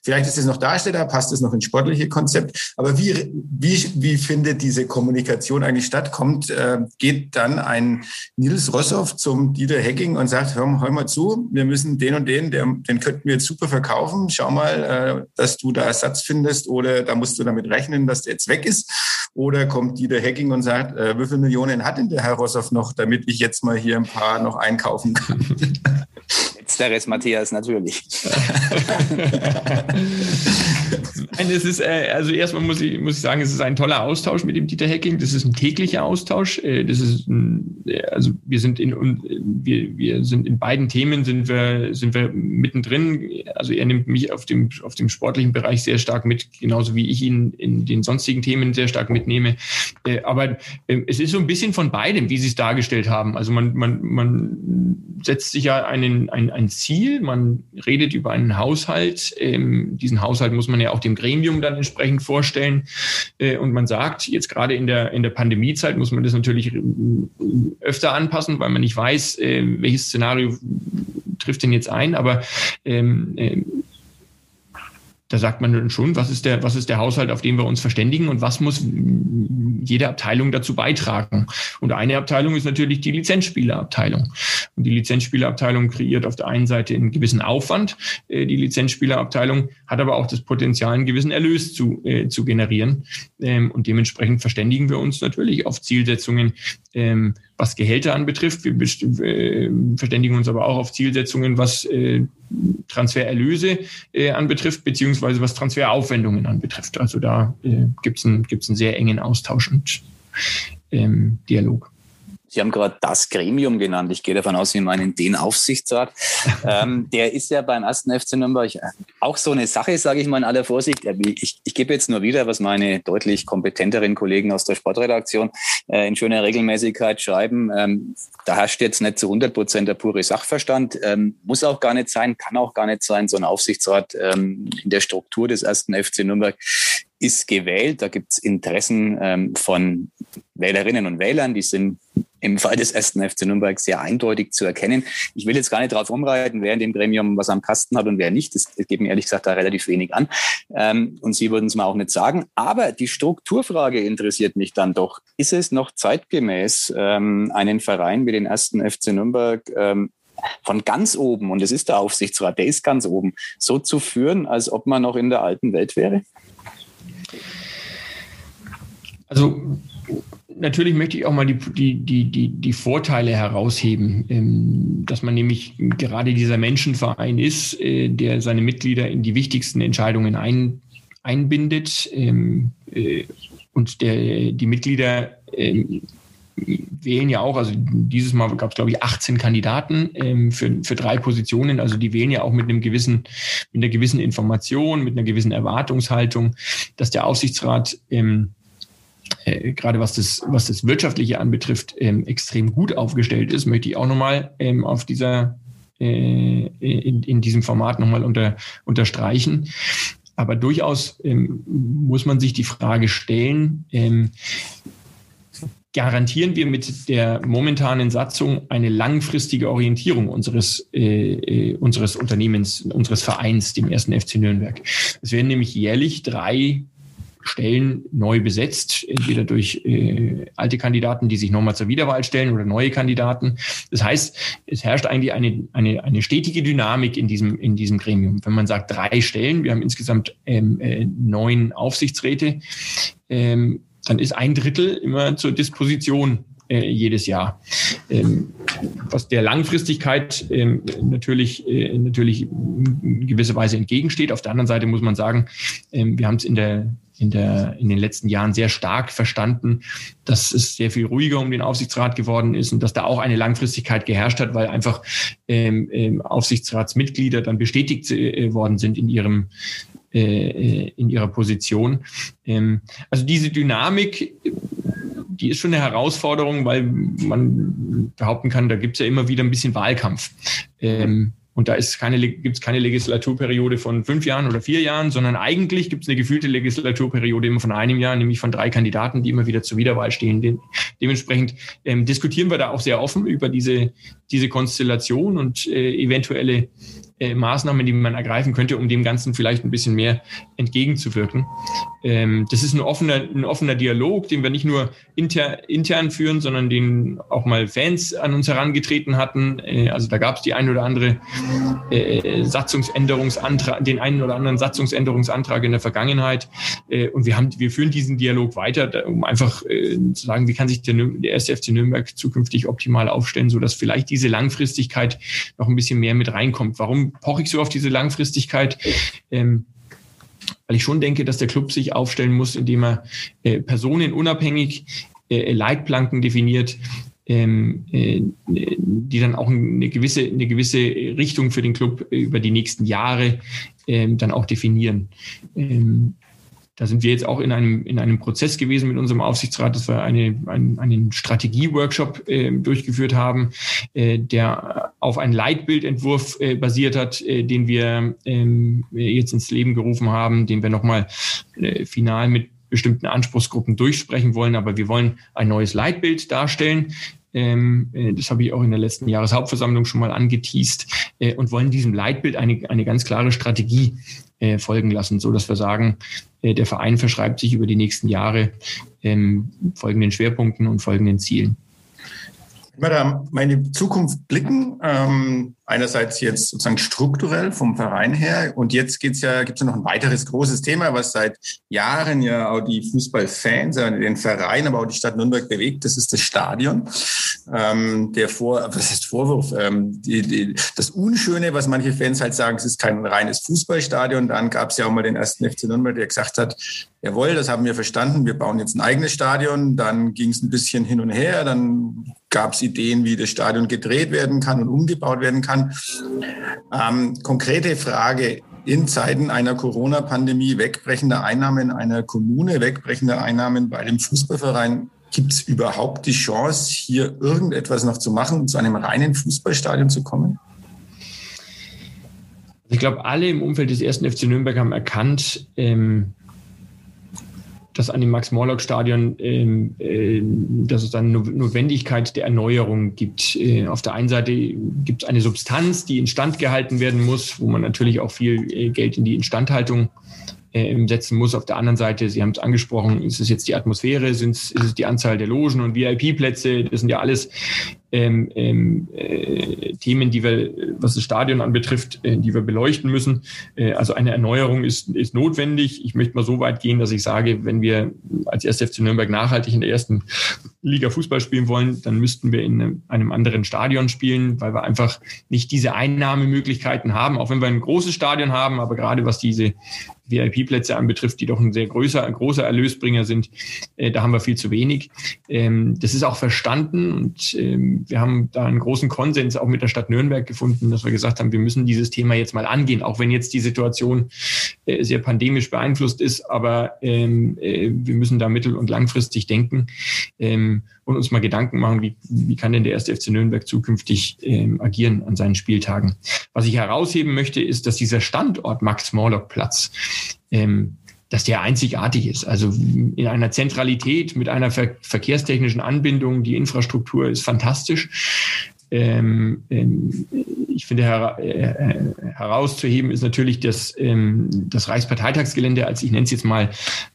vielleicht ist das noch Darsteller, passt das noch ins sportliche Konzept. Aber wie, wie, wie findet diese Kommunikation eigentlich statt? Kommt, äh, geht dann ein Nils Rossoff zum Dieter Hecking und sagt, hör, hör mal zu, wir müssen den und den, der, den könnten wir jetzt super verkaufen. Schau mal, äh, dass du da Ersatz findest oder da musst du damit rechnen, dass der jetzt weg ist? Oder kommt Dieter Hacking und sagt, äh, wie viele Millionen hat denn der Herr Rossoff noch, damit ich jetzt mal hier ein paar noch einkaufen kann? Letzteres, Matthias, natürlich. Nein, es ist, äh, also erstmal muss ich, muss ich sagen, es ist ein toller Austausch mit dem Dieter Hecking. Das ist ein täglicher Austausch. Äh, das ist ein, also wir sind in wir, wir sind in beiden Themen sind wir sind wir mittendrin. Also er nimmt mich auf dem auf dem sportlichen Bereich sehr stark mit, genauso wie ich ihn in den sonstigen Themen sehr stark mitnehme. Äh, aber es ist so ein bisschen von beidem, wie Sie es dargestellt haben. Also man man man setzt sich ja einen, ein, ein Ziel, man redet über einen Haushalt. Ähm, diesen Haushalt muss man ja auch dem Gremium dann entsprechend vorstellen. Äh, und man sagt, jetzt gerade in der, in der Pandemiezeit muss man das natürlich äh, öfter anpassen, weil man nicht weiß, äh, welches Szenario trifft denn jetzt ein. Aber ähm, äh, da sagt man dann schon, was ist der, was ist der Haushalt, auf den wir uns verständigen und was muss jede Abteilung dazu beitragen. Und eine Abteilung ist natürlich die Lizenzspielerabteilung. Und die Lizenzspielerabteilung kreiert auf der einen Seite einen gewissen Aufwand. Äh, die Lizenzspielerabteilung hat aber auch das Potenzial, einen gewissen Erlös zu, äh, zu generieren. Ähm, und dementsprechend verständigen wir uns natürlich auf Zielsetzungen, ähm, was Gehälter anbetrifft. Wir äh, verständigen uns aber auch auf Zielsetzungen, was äh, Transfererlöse äh, anbetrifft, beziehungsweise was Transferaufwendungen anbetrifft. Also da äh, gibt es einen, gibt's einen sehr engen Austausch und ähm, Dialog. Sie haben gerade das Gremium genannt. Ich gehe davon aus, Sie meinen den Aufsichtsrat. ähm, der ist ja beim ersten FC Nürnberg auch so eine Sache, sage ich mal in aller Vorsicht. Ich, ich gebe jetzt nur wieder, was meine deutlich kompetenteren Kollegen aus der Sportredaktion äh, in schöner Regelmäßigkeit schreiben. Ähm, da herrscht jetzt nicht zu 100 Prozent der pure Sachverstand. Ähm, muss auch gar nicht sein, kann auch gar nicht sein. So ein Aufsichtsrat ähm, in der Struktur des ersten FC Nürnberg ist gewählt. Da gibt es Interessen ähm, von Wählerinnen und Wählern, die sind im Fall des ersten FC Nürnberg sehr eindeutig zu erkennen. Ich will jetzt gar nicht drauf umreiten, wer in dem Gremium was am Kasten hat und wer nicht. Das geht mir ehrlich gesagt da relativ wenig an. Ähm, und Sie würden es mir auch nicht sagen. Aber die Strukturfrage interessiert mich dann doch. Ist es noch zeitgemäß, ähm, einen Verein wie den ersten FC Nürnberg ähm, von ganz oben, und es ist der Aufsichtsrat, der ist ganz oben, so zu führen, als ob man noch in der alten Welt wäre? Also natürlich möchte ich auch mal die, die, die, die, die Vorteile herausheben, ähm, dass man nämlich gerade dieser Menschenverein ist, äh, der seine Mitglieder in die wichtigsten Entscheidungen ein, einbindet ähm, äh, und der, die Mitglieder ähm, wählen ja auch, also dieses Mal gab es, glaube ich, 18 Kandidaten ähm, für, für drei Positionen. Also die wählen ja auch mit einem gewissen, mit einer gewissen Information, mit einer gewissen Erwartungshaltung, dass der Aufsichtsrat ähm, äh, gerade was das, was das Wirtschaftliche anbetrifft, ähm, extrem gut aufgestellt ist, möchte ich auch nochmal ähm, auf dieser, äh, in, in diesem Format nochmal unter, unterstreichen. Aber durchaus ähm, muss man sich die Frage stellen, ähm, garantieren wir mit der momentanen Satzung eine langfristige Orientierung unseres, äh, äh unseres Unternehmens, unseres Vereins, dem ersten FC Nürnberg. Es werden nämlich jährlich drei Stellen neu besetzt, entweder durch äh, alte Kandidaten, die sich nochmal zur Wiederwahl stellen oder neue Kandidaten. Das heißt, es herrscht eigentlich eine, eine, eine stetige Dynamik in diesem, in diesem Gremium. Wenn man sagt drei Stellen, wir haben insgesamt ähm, äh, neun Aufsichtsräte, ähm, dann ist ein Drittel immer zur Disposition äh, jedes Jahr. Ähm, was der Langfristigkeit ähm, natürlich, äh, natürlich in gewisser Weise entgegensteht. Auf der anderen Seite muss man sagen, ähm, wir haben es in der in, der, in den letzten Jahren sehr stark verstanden, dass es sehr viel ruhiger um den Aufsichtsrat geworden ist und dass da auch eine Langfristigkeit geherrscht hat, weil einfach ähm, ähm, Aufsichtsratsmitglieder dann bestätigt äh, worden sind in ihrem äh, in ihrer Position. Ähm, also diese Dynamik, die ist schon eine Herausforderung, weil man behaupten kann, da gibt es ja immer wieder ein bisschen Wahlkampf. Ähm, und da ist keine, gibt es keine Legislaturperiode von fünf Jahren oder vier Jahren, sondern eigentlich gibt es eine gefühlte Legislaturperiode immer von einem Jahr, nämlich von drei Kandidaten, die immer wieder zur Wiederwahl stehen. De dementsprechend ähm, diskutieren wir da auch sehr offen über diese, diese Konstellation und äh, eventuelle äh, Maßnahmen, die man ergreifen könnte, um dem Ganzen vielleicht ein bisschen mehr entgegenzuwirken. Ähm, das ist ein offener, ein offener Dialog, den wir nicht nur inter, intern führen, sondern den auch mal Fans an uns herangetreten hatten. Äh, also da gab es die ein oder andere äh, Satzungsänderungsantrag, den einen oder anderen Satzungsänderungsantrag in der Vergangenheit. Äh, und wir haben, wir führen diesen Dialog weiter, um einfach äh, zu sagen, wie kann sich der, der erste FC Nürnberg zukünftig optimal aufstellen, so dass vielleicht diese Langfristigkeit noch ein bisschen mehr mit reinkommt. Warum poche ich so auf diese Langfristigkeit? Ähm, weil ich schon denke, dass der Club sich aufstellen muss, indem er äh, personenunabhängig äh, Leitplanken definiert, ähm, äh, die dann auch eine gewisse, eine gewisse Richtung für den Club über die nächsten Jahre ähm, dann auch definieren. Ähm, da sind wir jetzt auch in einem, in einem Prozess gewesen mit unserem Aufsichtsrat, dass wir eine, einen, einen Strategie-Workshop äh, durchgeführt haben, äh, der auf einen Leitbildentwurf äh, basiert hat, äh, den wir ähm, jetzt ins Leben gerufen haben, den wir nochmal äh, final mit bestimmten Anspruchsgruppen durchsprechen wollen. Aber wir wollen ein neues Leitbild darstellen, ähm, äh, das habe ich auch in der letzten Jahreshauptversammlung schon mal angeteased und wollen diesem Leitbild eine, eine ganz klare Strategie äh, folgen lassen, so dass wir sagen, äh, der Verein verschreibt sich über die nächsten Jahre ähm, folgenden Schwerpunkten und folgenden Zielen. Wenn wir da meine Zukunft blicken, ähm, einerseits jetzt sozusagen strukturell vom Verein her und jetzt geht's ja, gibt's ja noch ein weiteres großes Thema, was seit Jahren ja auch die Fußballfans, den Verein, aber auch die Stadt Nürnberg bewegt, das ist das Stadion. Ähm, der Vor, was heißt Vorwurf? Ähm, die, die, das Unschöne, was manche Fans halt sagen, es ist kein reines Fußballstadion. Dann gab's ja auch mal den ersten FC Nürnberg, der gesagt hat, jawohl, das haben wir verstanden, wir bauen jetzt ein eigenes Stadion. Dann ging es ein bisschen hin und her, dann gab es Ideen, wie das Stadion gedreht werden kann und umgebaut werden kann. Ähm, konkrete Frage, in Zeiten einer Corona-Pandemie wegbrechender Einnahmen einer Kommune, wegbrechender Einnahmen bei dem Fußballverein, gibt es überhaupt die Chance, hier irgendetwas noch zu machen, zu einem reinen Fußballstadion zu kommen? Ich glaube, alle im Umfeld des ersten FC Nürnberg haben erkannt, ähm, dass an dem Max-Morlock-Stadion, ähm, äh, dass es dann eine Notwendigkeit der Erneuerung gibt. Äh, auf der einen Seite gibt es eine Substanz, die instand gehalten werden muss, wo man natürlich auch viel äh, Geld in die Instandhaltung äh, setzen muss. Auf der anderen Seite, Sie haben es angesprochen, ist es jetzt die Atmosphäre, sind es, ist es die Anzahl der Logen und VIP-Plätze? Das sind ja alles ähm, ähm, äh, Themen, die wir, was das Stadion anbetrifft, äh, die wir beleuchten müssen. Äh, also eine Erneuerung ist, ist notwendig. Ich möchte mal so weit gehen, dass ich sage, wenn wir als 1. FC Nürnberg nachhaltig in der ersten Liga Fußball spielen wollen, dann müssten wir in einem anderen Stadion spielen, weil wir einfach nicht diese Einnahmemöglichkeiten haben, auch wenn wir ein großes Stadion haben, aber gerade was diese VIP-Plätze anbetrifft, die doch ein sehr größer, großer Erlösbringer sind, äh, da haben wir viel zu wenig. Ähm, das ist auch verstanden und ähm, wir haben da einen großen Konsens auch mit der Stadt Nürnberg gefunden, dass wir gesagt haben, wir müssen dieses Thema jetzt mal angehen, auch wenn jetzt die Situation äh, sehr pandemisch beeinflusst ist, aber ähm, äh, wir müssen da mittel- und langfristig denken. Ähm, und uns mal Gedanken machen, wie, wie kann denn der erste FC Nürnberg zukünftig ähm, agieren an seinen Spieltagen. Was ich herausheben möchte, ist, dass dieser Standort Max-Morlock-Platz ähm, dass der einzigartig ist. Also in einer Zentralität mit einer ver verkehrstechnischen Anbindung, die Infrastruktur ist fantastisch. Ähm, ähm, ich finde, her, äh, herauszuheben ist natürlich das, ähm, das Reichsparteitagsgelände als, ich nenne es jetzt mal,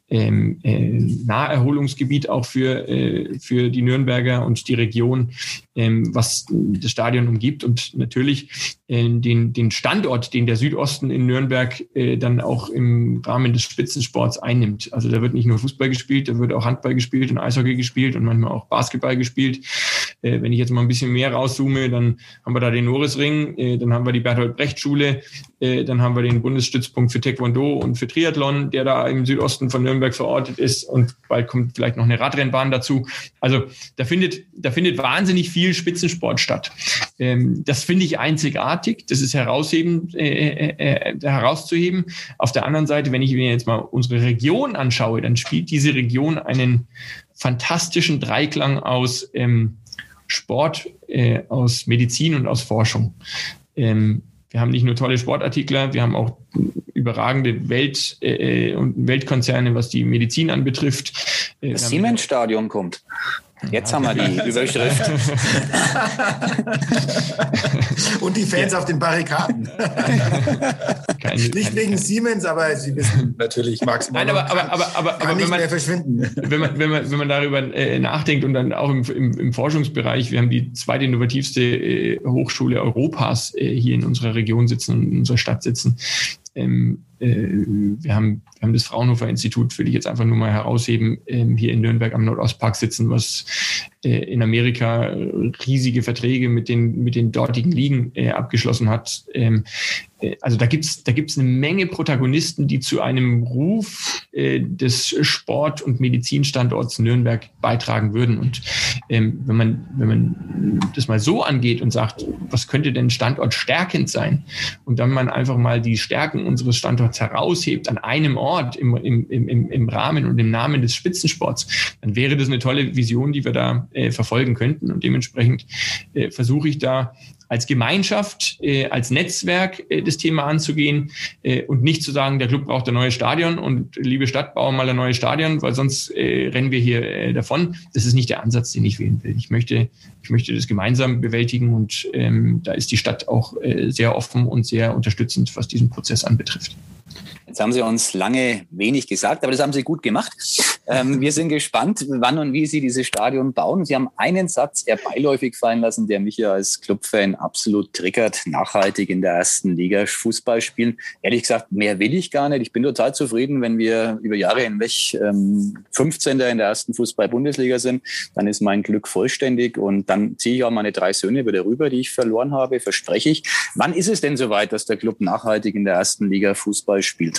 ähm, äh, Naherholungsgebiet auch für, äh, für die Nürnberger und die Region, ähm, was das Stadion umgibt und natürlich äh, den, den Standort, den der Südosten in Nürnberg äh, dann auch im Rahmen des Spitzensports einnimmt. Also da wird nicht nur Fußball gespielt, da wird auch Handball gespielt und Eishockey gespielt und manchmal auch Basketball gespielt. Äh, wenn ich jetzt mal ein bisschen mehr rauszoome, dann haben wir da den Norrisring, äh, dann haben wir die Bertolt Brecht Schule, äh, dann haben wir den Bundesstützpunkt für Taekwondo und für Triathlon, der da im Südosten von Nürnberg Nürnberg verortet ist und bald kommt vielleicht noch eine Radrennbahn dazu. Also da findet, da findet wahnsinnig viel Spitzensport statt. Ähm, das finde ich einzigartig. Das ist herausheben, äh, äh, äh, herauszuheben. Auf der anderen Seite, wenn ich mir jetzt mal unsere Region anschaue, dann spielt diese Region einen fantastischen Dreiklang aus ähm, Sport, äh, aus Medizin und aus Forschung. Ähm, wir haben nicht nur tolle Sportartikler, wir haben auch überragende Welt- äh, und Weltkonzerne, was die Medizin anbetrifft. Äh, das Siemens-Stadion kommt. Jetzt haben wir die Überschrift. Und die Fans ja. auf den Barrikaden. Keine, nicht wegen. Siemens, aber Sie wissen natürlich, Max Nein, aber, aber, aber, aber, kann aber nicht man, mehr verschwinden. Wenn man, wenn, man, wenn man darüber äh, nachdenkt und dann auch im, im, im, Forschungsbereich, wir haben die zweite innovativste äh, Hochschule Europas äh, hier in unserer Region sitzen und in unserer Stadt sitzen. Ähm, äh, wir, haben, wir haben das Fraunhofer Institut, will ich jetzt einfach nur mal herausheben, ähm, hier in Nürnberg am Nordostpark sitzen, was äh, in Amerika riesige Verträge mit den, mit den dortigen Ligen äh, abgeschlossen hat. Ähm, also da gibt's da gibt's eine Menge Protagonisten, die zu einem Ruf des Sport- und Medizinstandorts Nürnberg beitragen würden. Und wenn, man, wenn man das mal so angeht und sagt, was könnte denn Standort stärkend sein? Und dann man einfach mal die Stärken unseres Standorts Standorts heraushebt an einem Ort im, im, im, im Rahmen und im Namen des Spitzensports, dann wäre das eine tolle Vision, die wir da äh, verfolgen könnten. Und dementsprechend äh, versuche ich da als Gemeinschaft, äh, als Netzwerk äh, das Thema anzugehen äh, und nicht zu sagen, der Club braucht ein neues Stadion und liebe Stadt, bauen mal ein neues Stadion, weil sonst äh, rennen wir hier äh, davon. Das ist nicht der Ansatz, den ich wählen will. Ich möchte, ich möchte das gemeinsam bewältigen und ähm, da ist die Stadt auch äh, sehr offen und sehr unterstützend, was diesen Prozess anbetrifft. Jetzt haben Sie uns lange wenig gesagt, aber das haben Sie gut gemacht. Ähm, wir sind gespannt, wann und wie Sie dieses Stadion bauen. Sie haben einen Satz eher beiläufig fallen lassen, der mich ja als Clubfan absolut triggert. Nachhaltig in der ersten Liga Fußball spielen. Ehrlich gesagt, mehr will ich gar nicht. Ich bin total zufrieden, wenn wir über Jahre hinweg ähm, 15. in der ersten Fußball-Bundesliga sind. Dann ist mein Glück vollständig und dann ziehe ich auch meine drei Söhne wieder rüber, die ich verloren habe, verspreche ich. Wann ist es denn soweit, dass der Club nachhaltig in der ersten Liga Fußball spielt?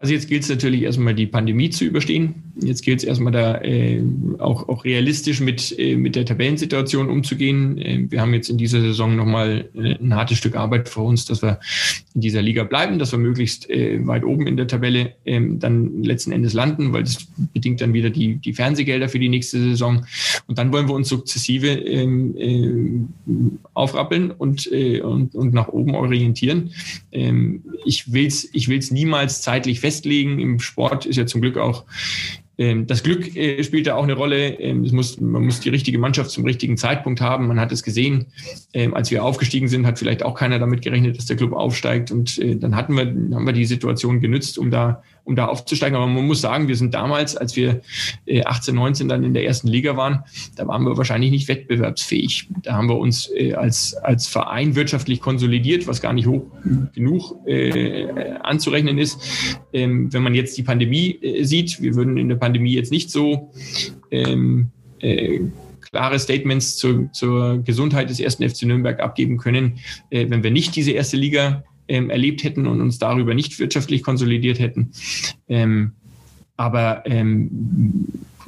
Also jetzt gilt es natürlich erstmal die Pandemie zu überstehen. Jetzt gilt es erstmal da äh, auch, auch realistisch mit, äh, mit der Tabellensituation umzugehen. Äh, wir haben jetzt in dieser Saison nochmal äh, ein hartes Stück Arbeit vor uns, dass wir in dieser Liga bleiben, dass wir möglichst äh, weit oben in der Tabelle äh, dann letzten Endes landen, weil das bedingt dann wieder die, die Fernsehgelder für die nächste Saison. Und dann wollen wir uns sukzessive ähm, äh, aufrappeln und, äh, und, und nach oben orientieren. Ähm, ich will es ich will's niemals zeitlich festlegen. Im Sport ist ja zum Glück auch ähm, das Glück äh, spielt da auch eine Rolle. Ähm, muss, man muss die richtige Mannschaft zum richtigen Zeitpunkt haben. Man hat es gesehen, ähm, als wir aufgestiegen sind, hat vielleicht auch keiner damit gerechnet, dass der Club aufsteigt. Und äh, dann hatten wir, haben wir die Situation genützt, um da um da aufzusteigen. Aber man muss sagen, wir sind damals, als wir 18, äh, 19 dann in der ersten Liga waren, da waren wir wahrscheinlich nicht wettbewerbsfähig. Da haben wir uns äh, als, als Verein wirtschaftlich konsolidiert, was gar nicht hoch genug äh, anzurechnen ist. Ähm, wenn man jetzt die Pandemie äh, sieht, wir würden in der Pandemie jetzt nicht so ähm, äh, klare Statements zur, zur Gesundheit des ersten FC Nürnberg abgeben können, äh, wenn wir nicht diese erste Liga ähm, erlebt hätten und uns darüber nicht wirtschaftlich konsolidiert hätten. Ähm, aber ähm,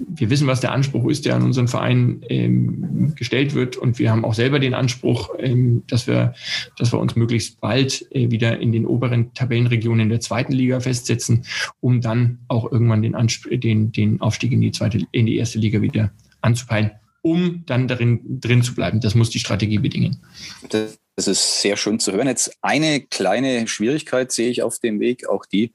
wir wissen, was der Anspruch ist, der an unseren Verein ähm, gestellt wird. Und wir haben auch selber den Anspruch, ähm, dass, wir, dass wir uns möglichst bald äh, wieder in den oberen Tabellenregionen der zweiten Liga festsetzen, um dann auch irgendwann den, Anspr den, den Aufstieg in die, zweite, in die erste Liga wieder anzupeilen, um dann darin drin zu bleiben. Das muss die Strategie bedingen. Das das ist sehr schön zu hören. Jetzt eine kleine Schwierigkeit sehe ich auf dem Weg, auch die,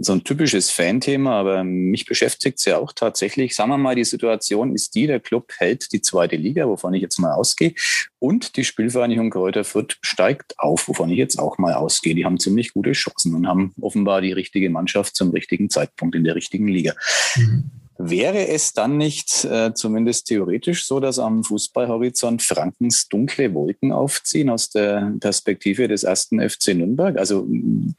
so ein typisches Fan-Thema, aber mich beschäftigt es ja auch tatsächlich. Sagen wir mal, die Situation ist die, der Club hält die zweite Liga, wovon ich jetzt mal ausgehe, und die Spielvereinigung Kräuter Fürth steigt auf, wovon ich jetzt auch mal ausgehe. Die haben ziemlich gute Chancen und haben offenbar die richtige Mannschaft zum richtigen Zeitpunkt in der richtigen Liga. Mhm. Wäre es dann nicht äh, zumindest theoretisch so, dass am Fußballhorizont Frankens dunkle Wolken aufziehen aus der Perspektive des ersten FC Nürnberg? Also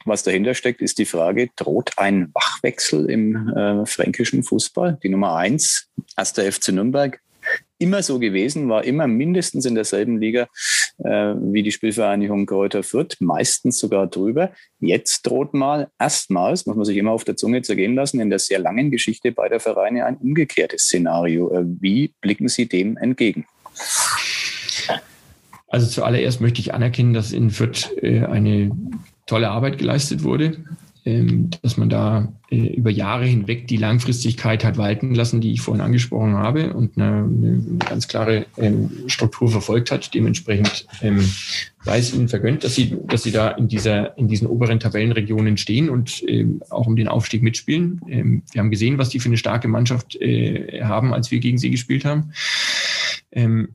was dahinter steckt, ist die Frage, droht ein Wachwechsel im äh, fränkischen Fußball? Die Nummer eins, erster FC Nürnberg, immer so gewesen, war immer mindestens in derselben Liga äh, wie die Spielvereinigung Kräuter Fürth, meistens sogar drüber. Jetzt droht mal erstmals, muss man sich immer auf der Zunge zergehen lassen, in der sehr langen Geschichte beider Vereine ein umgekehrtes Szenario. Äh, wie blicken Sie dem entgegen? Also zuallererst möchte ich anerkennen, dass in Fürth äh, eine tolle Arbeit geleistet wurde dass man da äh, über Jahre hinweg die Langfristigkeit hat walten lassen, die ich vorhin angesprochen habe und eine, eine ganz klare ähm, Struktur verfolgt hat. Dementsprechend ähm, sei es ihnen vergönnt, dass sie, dass sie da in dieser, in diesen oberen Tabellenregionen stehen und ähm, auch um den Aufstieg mitspielen. Ähm, wir haben gesehen, was die für eine starke Mannschaft äh, haben, als wir gegen sie gespielt haben. Ähm,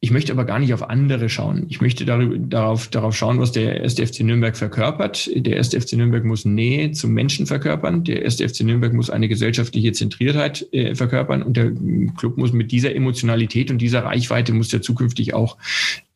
ich möchte aber gar nicht auf andere schauen. Ich möchte darüber, darauf, darauf schauen, was der erste FC Nürnberg verkörpert. Der erste FC Nürnberg muss Nähe zum Menschen verkörpern. Der erste FC Nürnberg muss eine gesellschaftliche Zentriertheit äh, verkörpern. Und der Club muss mit dieser Emotionalität und dieser Reichweite muss der zukünftig auch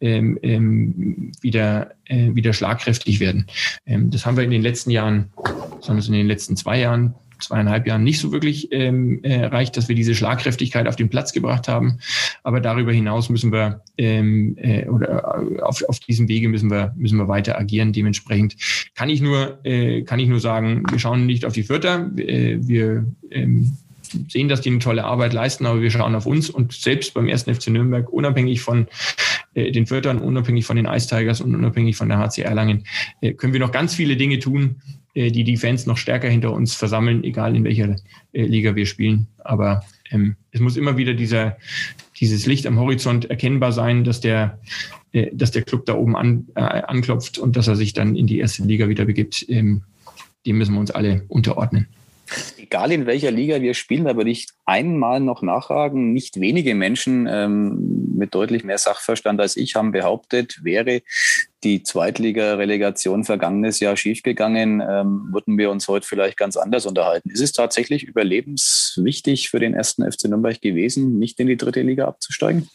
ähm, ähm, wieder, äh, wieder schlagkräftig werden. Ähm, das haben wir in den letzten Jahren, besonders in den letzten zwei Jahren, zweieinhalb Jahren nicht so wirklich ähm, äh, erreicht, dass wir diese Schlagkräftigkeit auf den Platz gebracht haben. Aber darüber hinaus müssen wir ähm, äh, oder äh, auf, auf diesem Wege müssen wir müssen wir weiter agieren. Dementsprechend kann ich nur äh, kann ich nur sagen, wir schauen nicht auf die Vierter. Äh, wir ähm, sehen, dass die eine tolle Arbeit leisten, aber wir schauen auf uns und selbst beim ersten FC Nürnberg, unabhängig von äh, den Viertern, unabhängig von den Ice Tigers und unabhängig von der HC Erlangen, äh, können wir noch ganz viele Dinge tun, äh, die die Fans noch stärker hinter uns versammeln, egal in welcher äh, Liga wir spielen. Aber ähm, es muss immer wieder dieser, dieses Licht am Horizont erkennbar sein, dass der, äh, dass der Club da oben an, äh, anklopft und dass er sich dann in die erste Liga wieder begibt. Ähm, dem müssen wir uns alle unterordnen. Egal in welcher Liga wir spielen, da würde ich einmal noch nachhaken. Nicht wenige Menschen ähm, mit deutlich mehr Sachverstand als ich haben behauptet, wäre die Zweitliga-Relegation vergangenes Jahr schiefgegangen, ähm, würden wir uns heute vielleicht ganz anders unterhalten. Ist es tatsächlich überlebenswichtig für den ersten FC Nürnberg gewesen, nicht in die dritte Liga abzusteigen?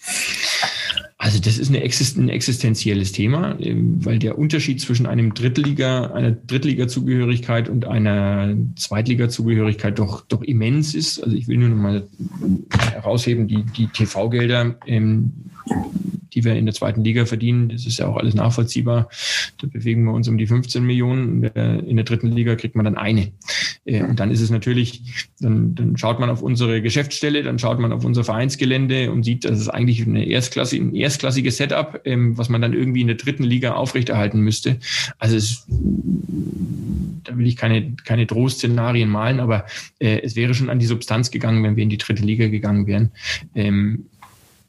Also das ist eine ein existenzielles Thema, ähm, weil der Unterschied zwischen einem Drittliga, einer Drittliga-Zugehörigkeit und einer Zweitliga-Zugehörigkeit doch, doch immens ist. Also ich will nur noch mal herausheben, die, die TV-Gelder, ähm, die wir in der zweiten Liga verdienen, das ist ja auch alles nachvollziehbar. Da bewegen wir uns um die 15 Millionen. In der dritten Liga kriegt man dann eine. Äh, und dann ist es natürlich, dann, dann schaut man auf unsere Geschäftsstelle, dann schaut man auf unser Vereinsgelände und sieht, dass es eigentlich eine Erstklasse, ein erstklassiges Setup, ähm, was man dann irgendwie in der dritten Liga aufrechterhalten müsste. Also es, da will ich keine, keine Drohszenarien malen, aber äh, es wäre schon an die Substanz gegangen, wenn wir in die dritte Liga gegangen wären.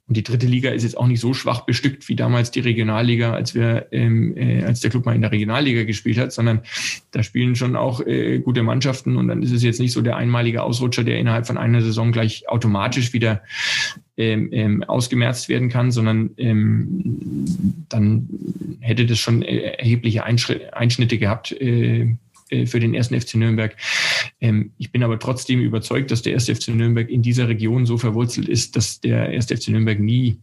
Und die dritte Liga ist jetzt auch nicht so schwach bestückt wie damals die Regionalliga, als wir, ähm, äh, als der Club mal in der Regionalliga gespielt hat, sondern da spielen schon auch äh, gute Mannschaften und dann ist es jetzt nicht so der einmalige Ausrutscher, der innerhalb von einer Saison gleich automatisch wieder ähm, ähm, ausgemerzt werden kann, sondern ähm, dann hätte das schon äh, erhebliche Einschnitte gehabt. Äh, für den ersten FC Nürnberg. Ähm, ich bin aber trotzdem überzeugt, dass der erste FC Nürnberg in dieser Region so verwurzelt ist, dass der erste FC Nürnberg nie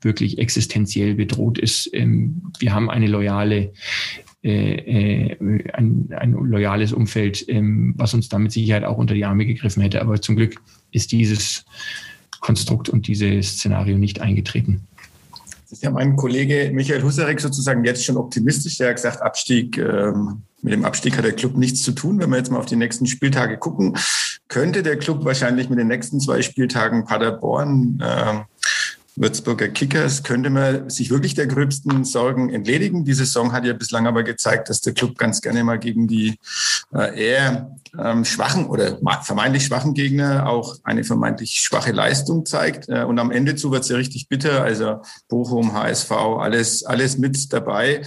wirklich existenziell bedroht ist. Ähm, wir haben eine loyale äh, äh, ein, ein loyales Umfeld, ähm, was uns da mit Sicherheit auch unter die Arme gegriffen hätte. Aber zum Glück ist dieses Konstrukt und dieses Szenario nicht eingetreten. Das ist ja mein Kollege Michael Husarek sozusagen jetzt schon optimistisch. Der hat gesagt, Abstieg, ähm, mit dem Abstieg hat der Club nichts zu tun. Wenn wir jetzt mal auf die nächsten Spieltage gucken, könnte der Club wahrscheinlich mit den nächsten zwei Spieltagen Paderborn, äh, Würzburger Kickers könnte man sich wirklich der gröbsten Sorgen entledigen. Die Saison hat ja bislang aber gezeigt, dass der Club ganz gerne mal gegen die äh, eher ähm, schwachen oder vermeintlich schwachen Gegner auch eine vermeintlich schwache Leistung zeigt. Äh, und am Ende zu wird es ja richtig bitter. Also Bochum, HSV, alles, alles mit dabei.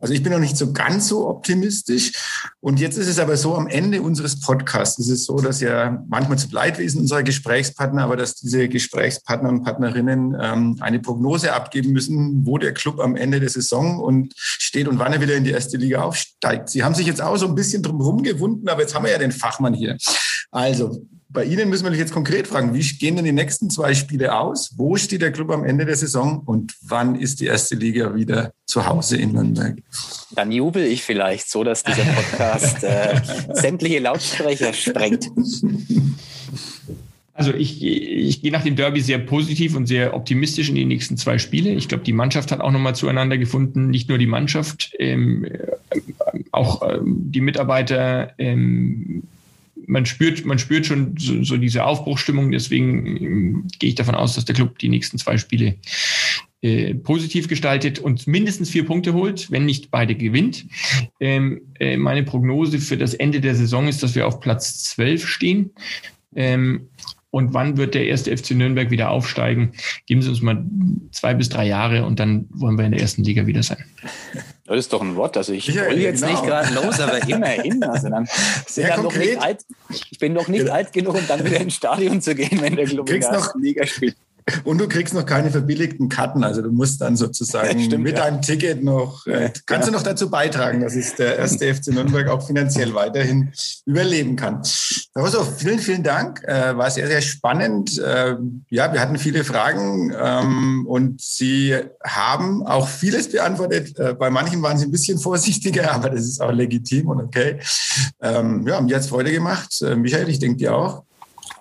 Also ich bin noch nicht so ganz so optimistisch. Und jetzt ist es aber so, am Ende unseres Podcasts ist es so, dass ja manchmal zu Leidwesen unserer Gesprächspartner, aber dass diese Gesprächspartner und Partnerinnen ähm, eine Prognose abgeben müssen, wo der Club am Ende der Saison und steht und wann er wieder in die erste Liga aufsteigt. Sie haben sich jetzt auch so ein bisschen drum rumgewunden, aber jetzt haben wir ja den Fachmann hier. Also, bei Ihnen müssen wir jetzt konkret fragen, wie gehen denn die nächsten zwei Spiele aus? Wo steht der Club am Ende der Saison und wann ist die erste Liga wieder zu Hause in Nürnberg? Dann jubel ich vielleicht so, dass dieser Podcast äh, sämtliche Lautsprecher sprengt. Also ich, ich gehe nach dem Derby sehr positiv und sehr optimistisch in die nächsten zwei Spiele. Ich glaube, die Mannschaft hat auch nochmal zueinander gefunden. Nicht nur die Mannschaft, ähm, äh, auch ähm, die Mitarbeiter. Ähm, man spürt, man spürt schon so, so diese Aufbruchstimmung. Deswegen ähm, gehe ich davon aus, dass der Club die nächsten zwei Spiele äh, positiv gestaltet und mindestens vier Punkte holt, wenn nicht beide gewinnt. Ähm, äh, meine Prognose für das Ende der Saison ist, dass wir auf Platz 12 stehen. Ähm, und wann wird der erste FC Nürnberg wieder aufsteigen? Geben Sie uns mal zwei bis drei Jahre und dann wollen wir in der ersten Liga wieder sein. Das ist doch ein Wort. Also ich ja, will jetzt genau. nicht gerade los, aber immerhin. Also dann Sehr dann konkret. Noch alt, ich bin noch nicht genau. alt genug, um dann wieder ins Stadion zu gehen, wenn der Club in der ersten Liga spielt. Und du kriegst noch keine verbilligten Karten, also du musst dann sozusagen Stimmt, mit ja. deinem Ticket noch, äh, kannst ja. du noch dazu beitragen, dass es der erste FC Nürnberg auch finanziell weiterhin überleben kann. Also vielen, vielen Dank, äh, war sehr, sehr spannend. Äh, ja, wir hatten viele Fragen ähm, und Sie haben auch vieles beantwortet. Äh, bei manchen waren Sie ein bisschen vorsichtiger, aber das ist auch legitim und okay. Ähm, ja, mir hat es Freude gemacht. Äh, Michael, ich denke dir auch.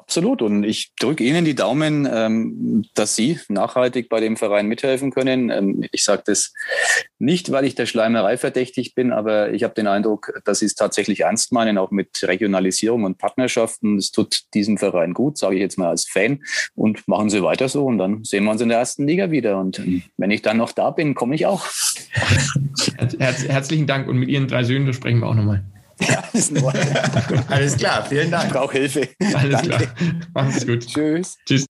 Absolut. Und ich drücke Ihnen die Daumen, ähm, dass Sie nachhaltig bei dem Verein mithelfen können. Ähm, ich sage das nicht, weil ich der Schleimerei verdächtig bin, aber ich habe den Eindruck, dass Sie es tatsächlich ernst meinen, auch mit Regionalisierung und Partnerschaften. Es tut diesem Verein gut, sage ich jetzt mal als Fan. Und machen Sie weiter so und dann sehen wir uns in der ersten Liga wieder. Und wenn ich dann noch da bin, komme ich auch. Herz, herzlichen Dank. Und mit Ihren drei Söhnen, da sprechen wir auch nochmal. Ja, Ordnung. Alles klar, vielen Dank. Ich brauche Hilfe. Alles Danke. klar. Mach's gut. Tschüss. Tschüss.